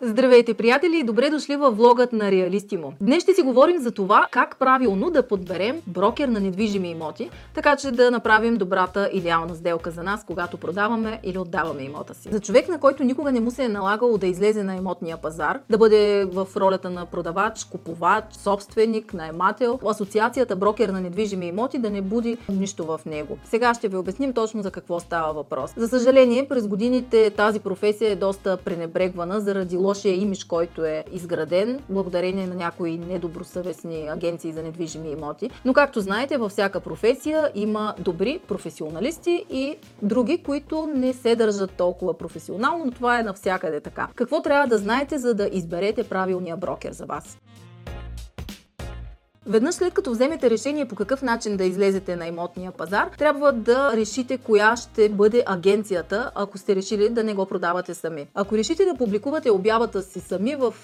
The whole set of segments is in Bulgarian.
Здравейте, приятели, и добре дошли в влогът на Реалистимо. Днес ще си говорим за това как правилно да подберем брокер на недвижими имоти, така че да направим добрата идеална сделка за нас, когато продаваме или отдаваме имота си. За човек, на който никога не му се е налагало да излезе на имотния пазар, да бъде в ролята на продавач, купувач, собственик, наемател, асоциацията брокер на недвижими имоти да не буди нищо в него. Сега ще ви обясним точно за какво става въпрос. За съжаление, през годините тази професия е доста пренебрегвана заради лошия имидж, който е изграден, благодарение на някои недобросъвестни агенции за недвижими имоти. Но както знаете, във всяка професия има добри професионалисти и други, които не се държат толкова професионално, но това е навсякъде така. Какво трябва да знаете, за да изберете правилния брокер за вас? Веднъж след като вземете решение по какъв начин да излезете на имотния пазар, трябва да решите коя ще бъде агенцията, ако сте решили да не го продавате сами. Ако решите да публикувате обявата си сами в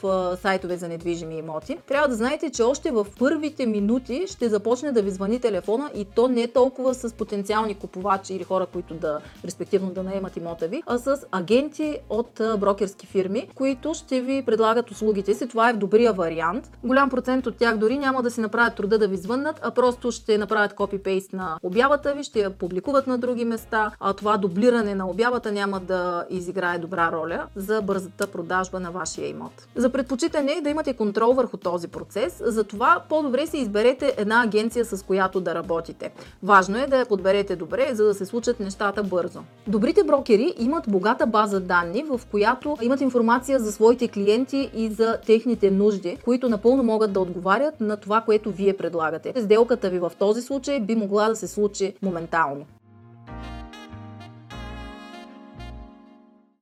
сайтове за недвижими имоти, трябва да знаете, че още в първите минути ще започне да ви звъни телефона и то не толкова с потенциални купувачи или хора, които да, респективно да наемат имота ви, а с агенти от брокерски фирми, които ще ви предлагат услугите си. Това е в добрия вариант. Голям процент от тях дори няма да си направят труда да ви звъннат, а просто ще направят копипейст на обявата ви, ще я публикуват на други места, а това дублиране на обявата няма да изиграе добра роля за бързата продажба на вашия имот. За предпочитане е да имате контрол върху този процес, затова по-добре си изберете една агенция, с която да работите. Важно е да я подберете добре, за да се случат нещата бързо. Добрите брокери имат богата база данни, в която имат информация за своите клиенти и за техните нужди, които напълно могат да отговарят на това, което което вие предлагате. Сделката ви в този случай би могла да се случи моментално.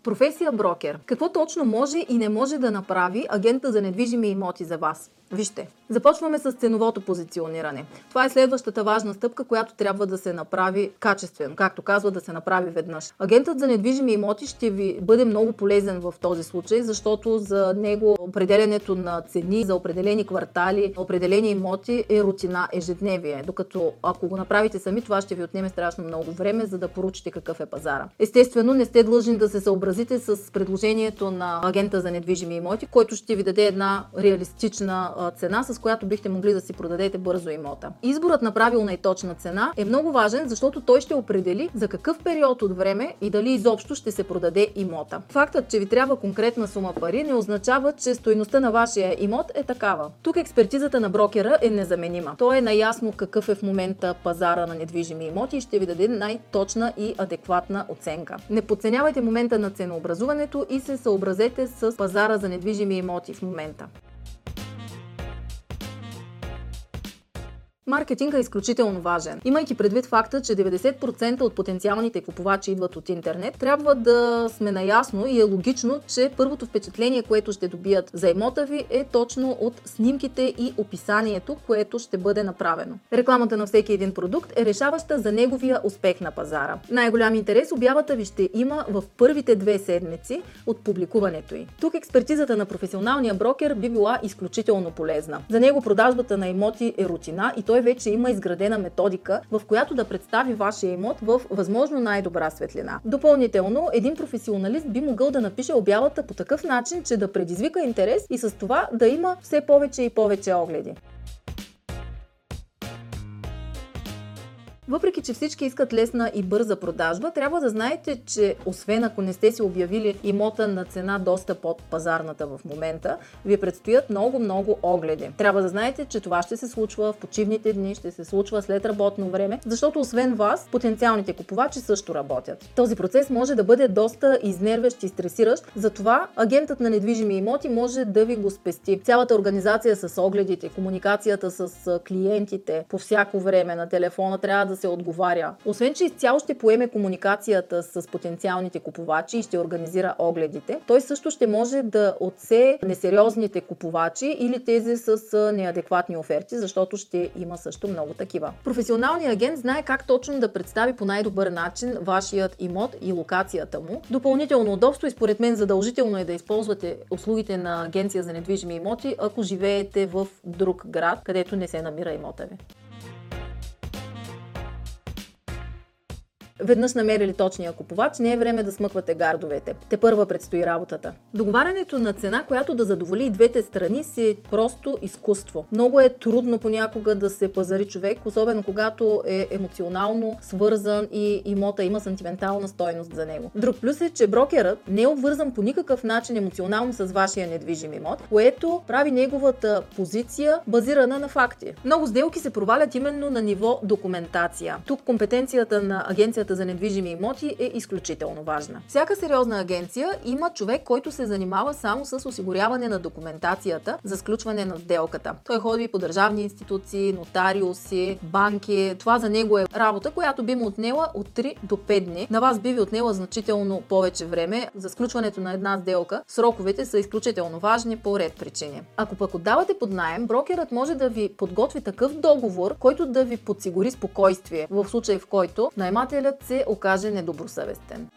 Професия брокер. Какво точно може и не може да направи агента за недвижими имоти за вас? Вижте, започваме с ценовото позициониране. Това е следващата важна стъпка, която трябва да се направи качествено, както казва да се направи веднъж. Агентът за недвижими имоти ще ви бъде много полезен в този случай, защото за него определенето на цени за определени квартали, определени имоти е рутина, ежедневие. Докато ако го направите сами, това ще ви отнеме страшно много време, за да поручите какъв е пазара. Естествено, не сте длъжни да се съобразите с предложението на агента за недвижими имоти, който ще ви даде една реалистична цена, с която бихте могли да си продадете бързо имота. Изборът на правилна и точна цена е много важен, защото той ще определи за какъв период от време и дали изобщо ще се продаде имота. Фактът, че ви трябва конкретна сума пари не означава, че стоеността на вашия имот е такава. Тук експертизата на брокера е незаменима. Той е наясно какъв е в момента пазара на недвижими имоти и ще ви даде най-точна и адекватна оценка. Не подценявайте момента на ценообразуването и се съобразете с пазара за недвижими имоти в момента. Маркетинга е изключително важен. Имайки предвид факта, че 90% от потенциалните купувачи идват от интернет, трябва да сме наясно и е логично, че първото впечатление, което ще добият за имота ви е точно от снимките и описанието, което ще бъде направено. Рекламата на всеки един продукт е решаваща за неговия успех на пазара. Най-голям интерес обявата ви ще има в първите две седмици от публикуването й. Тук експертизата на професионалния брокер би била изключително полезна. За него продажбата на имоти е рутина и той той вече има изградена методика, в която да представи вашия имот в възможно най-добра светлина. Допълнително, един професионалист би могъл да напише обявата по такъв начин, че да предизвика интерес и с това да има все повече и повече огледи. Въпреки, че всички искат лесна и бърза продажба, трябва да знаете, че освен ако не сте си обявили имота на цена доста под пазарната в момента, ви предстоят много-много огледи. Трябва да знаете, че това ще се случва в почивните дни, ще се случва след работно време, защото освен вас, потенциалните купувачи също работят. Този процес може да бъде доста изнервящ и стресиращ, затова агентът на недвижими имоти може да ви го спести. Цялата организация с огледите, комуникацията с клиентите по всяко време на телефона трябва да се отговаря. Освен, че изцяло ще поеме комуникацията с потенциалните купувачи и ще организира огледите, той също ще може да отсе несериозните купувачи или тези с неадекватни оферти, защото ще има също много такива. Професионалният агент знае как точно да представи по най-добър начин вашият имот и локацията му. Допълнително удобство и според мен задължително е да използвате услугите на агенция за недвижими имоти, ако живеете в друг град, където не се намира имота ви. Веднъж намерили точния купувач, не е време да смъквате гардовете. Те първа предстои работата. Договарянето на цена, която да задоволи и двете страни, си е просто изкуство. Много е трудно понякога да се пазари човек, особено когато е емоционално свързан и имота има сантиментална стойност за него. Друг плюс е, че брокерът не е обвързан по никакъв начин емоционално с вашия недвижим имот, което прави неговата позиция базирана на факти. Много сделки се провалят именно на ниво документация. Тук компетенцията на Агенцията за недвижими имоти е изключително важна. Всяка сериозна агенция има човек, който се занимава само с осигуряване на документацията за сключване на сделката. Той ходи по държавни институции, нотариуси, банки. Това за него е работа, която би му отнела от 3 до 5 дни. На вас би ви отнела значително повече време. За сключването на една сделка сроковете са изключително важни по ред причини. Ако пък отдавате под найем, брокерът може да ви подготви такъв договор, който да ви подсигури спокойствие в случай в който наймателят се окаже недобросъвестен.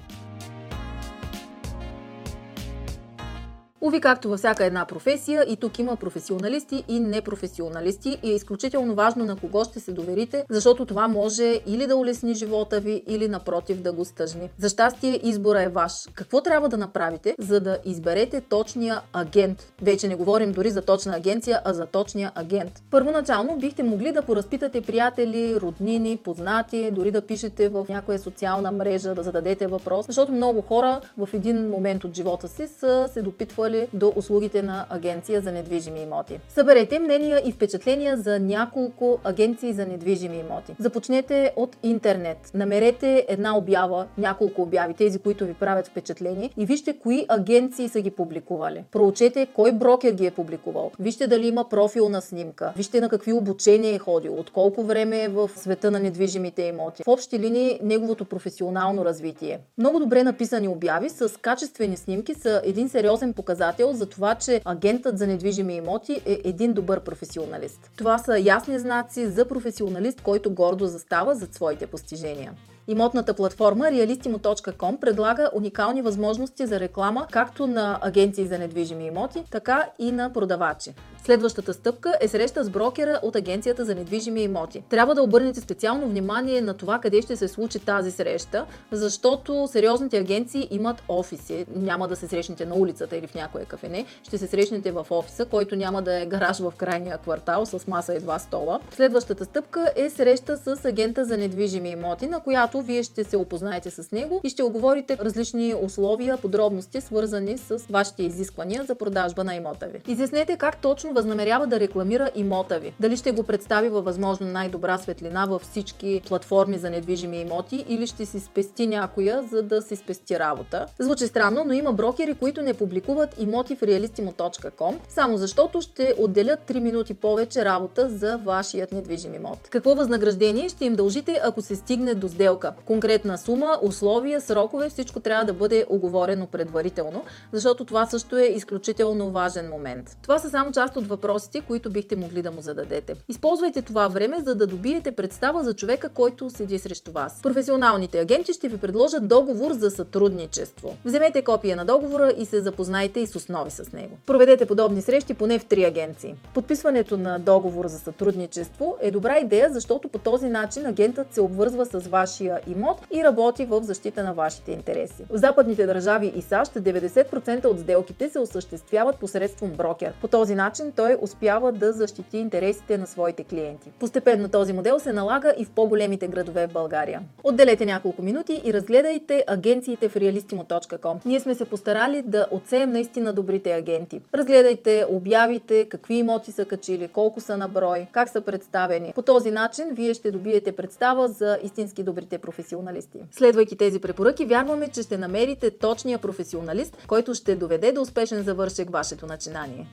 Уви, както във всяка една професия, и тук има професионалисти и непрофесионалисти и е изключително важно на кого ще се доверите, защото това може или да улесни живота ви, или напротив да го стъжни. За щастие избора е ваш. Какво трябва да направите, за да изберете точния агент? Вече не говорим дори за точна агенция, а за точния агент. Първоначално бихте могли да поразпитате приятели, роднини, познати, дори да пишете в някоя социална мрежа, да зададете въпрос, защото много хора в един момент от живота си са се допитвали стигнали до услугите на агенция за недвижими имоти. Съберете мнения и впечатления за няколко агенции за недвижими имоти. Започнете от интернет. Намерете една обява, няколко обяви, тези, които ви правят впечатление и вижте кои агенции са ги публикували. Проучете кой брокер ги е публикувал. Вижте дали има профилна снимка. Вижте на какви обучения е ходил, от колко време е в света на недвижимите имоти. В общи линии неговото професионално развитие. Много добре написани обяви с качествени снимки са един сериозен показател показател за това, че агентът за недвижими имоти е един добър професионалист. Това са ясни знаци за професионалист, който гордо застава зад своите постижения. Имотната платформа realistimo.com предлага уникални възможности за реклама както на агенции за недвижими имоти, така и на продавачи. Следващата стъпка е среща с брокера от агенцията за недвижими имоти. Трябва да обърнете специално внимание на това къде ще се случи тази среща, защото сериозните агенции имат офиси. Няма да се срещнете на улицата или в някое кафене, ще се срещнете в офиса, който няма да е гараж в крайния квартал с маса и два стола. Следващата стъпка е среща с агента за недвижими имоти, на която вие ще се опознаете с него и ще оговорите различни условия, подробности, свързани с вашите изисквания за продажба на имота ви. Изяснете как точно възнамерява да рекламира имота ви. Дали ще го представи във възможно най-добра светлина във всички платформи за недвижими имоти или ще си спести някоя, за да си спести работа. Звучи странно, но има брокери, които не публикуват имоти в realistimo.com, само защото ще отделят 3 минути повече работа за вашият недвижим имот. Какво възнаграждение ще им дължите, ако се стигне до сделка? Конкретна сума, условия, срокове, всичко трябва да бъде оговорено предварително, защото това също е изключително важен момент. Това са само част от въпросите, които бихте могли да му зададете. Използвайте това време, за да добиете представа за човека, който седи срещу вас. Професионалните агенти ще ви предложат договор за сътрудничество. Вземете копия на договора и се запознайте и с основи с него. Проведете подобни срещи поне в три агенции. Подписването на договор за сътрудничество е добра идея, защото по този начин агентът се обвързва с вашия имот и работи в защита на вашите интереси. В западните държави и САЩ 90% от сделките се осъществяват посредством брокер. По този начин той успява да защити интересите на своите клиенти. Постепенно този модел се налага и в по-големите градове в България. Отделете няколко минути и разгледайте агенциите в realistimo.com. Ние сме се постарали да оцеем наистина добрите агенти. Разгледайте обявите, какви имоти са качили, колко са на брой, как са представени. По този начин вие ще добиете представа за истински добрите професионалисти. Следвайки тези препоръки, вярваме, че ще намерите точния професионалист, който ще доведе до успешен завършек вашето начинание.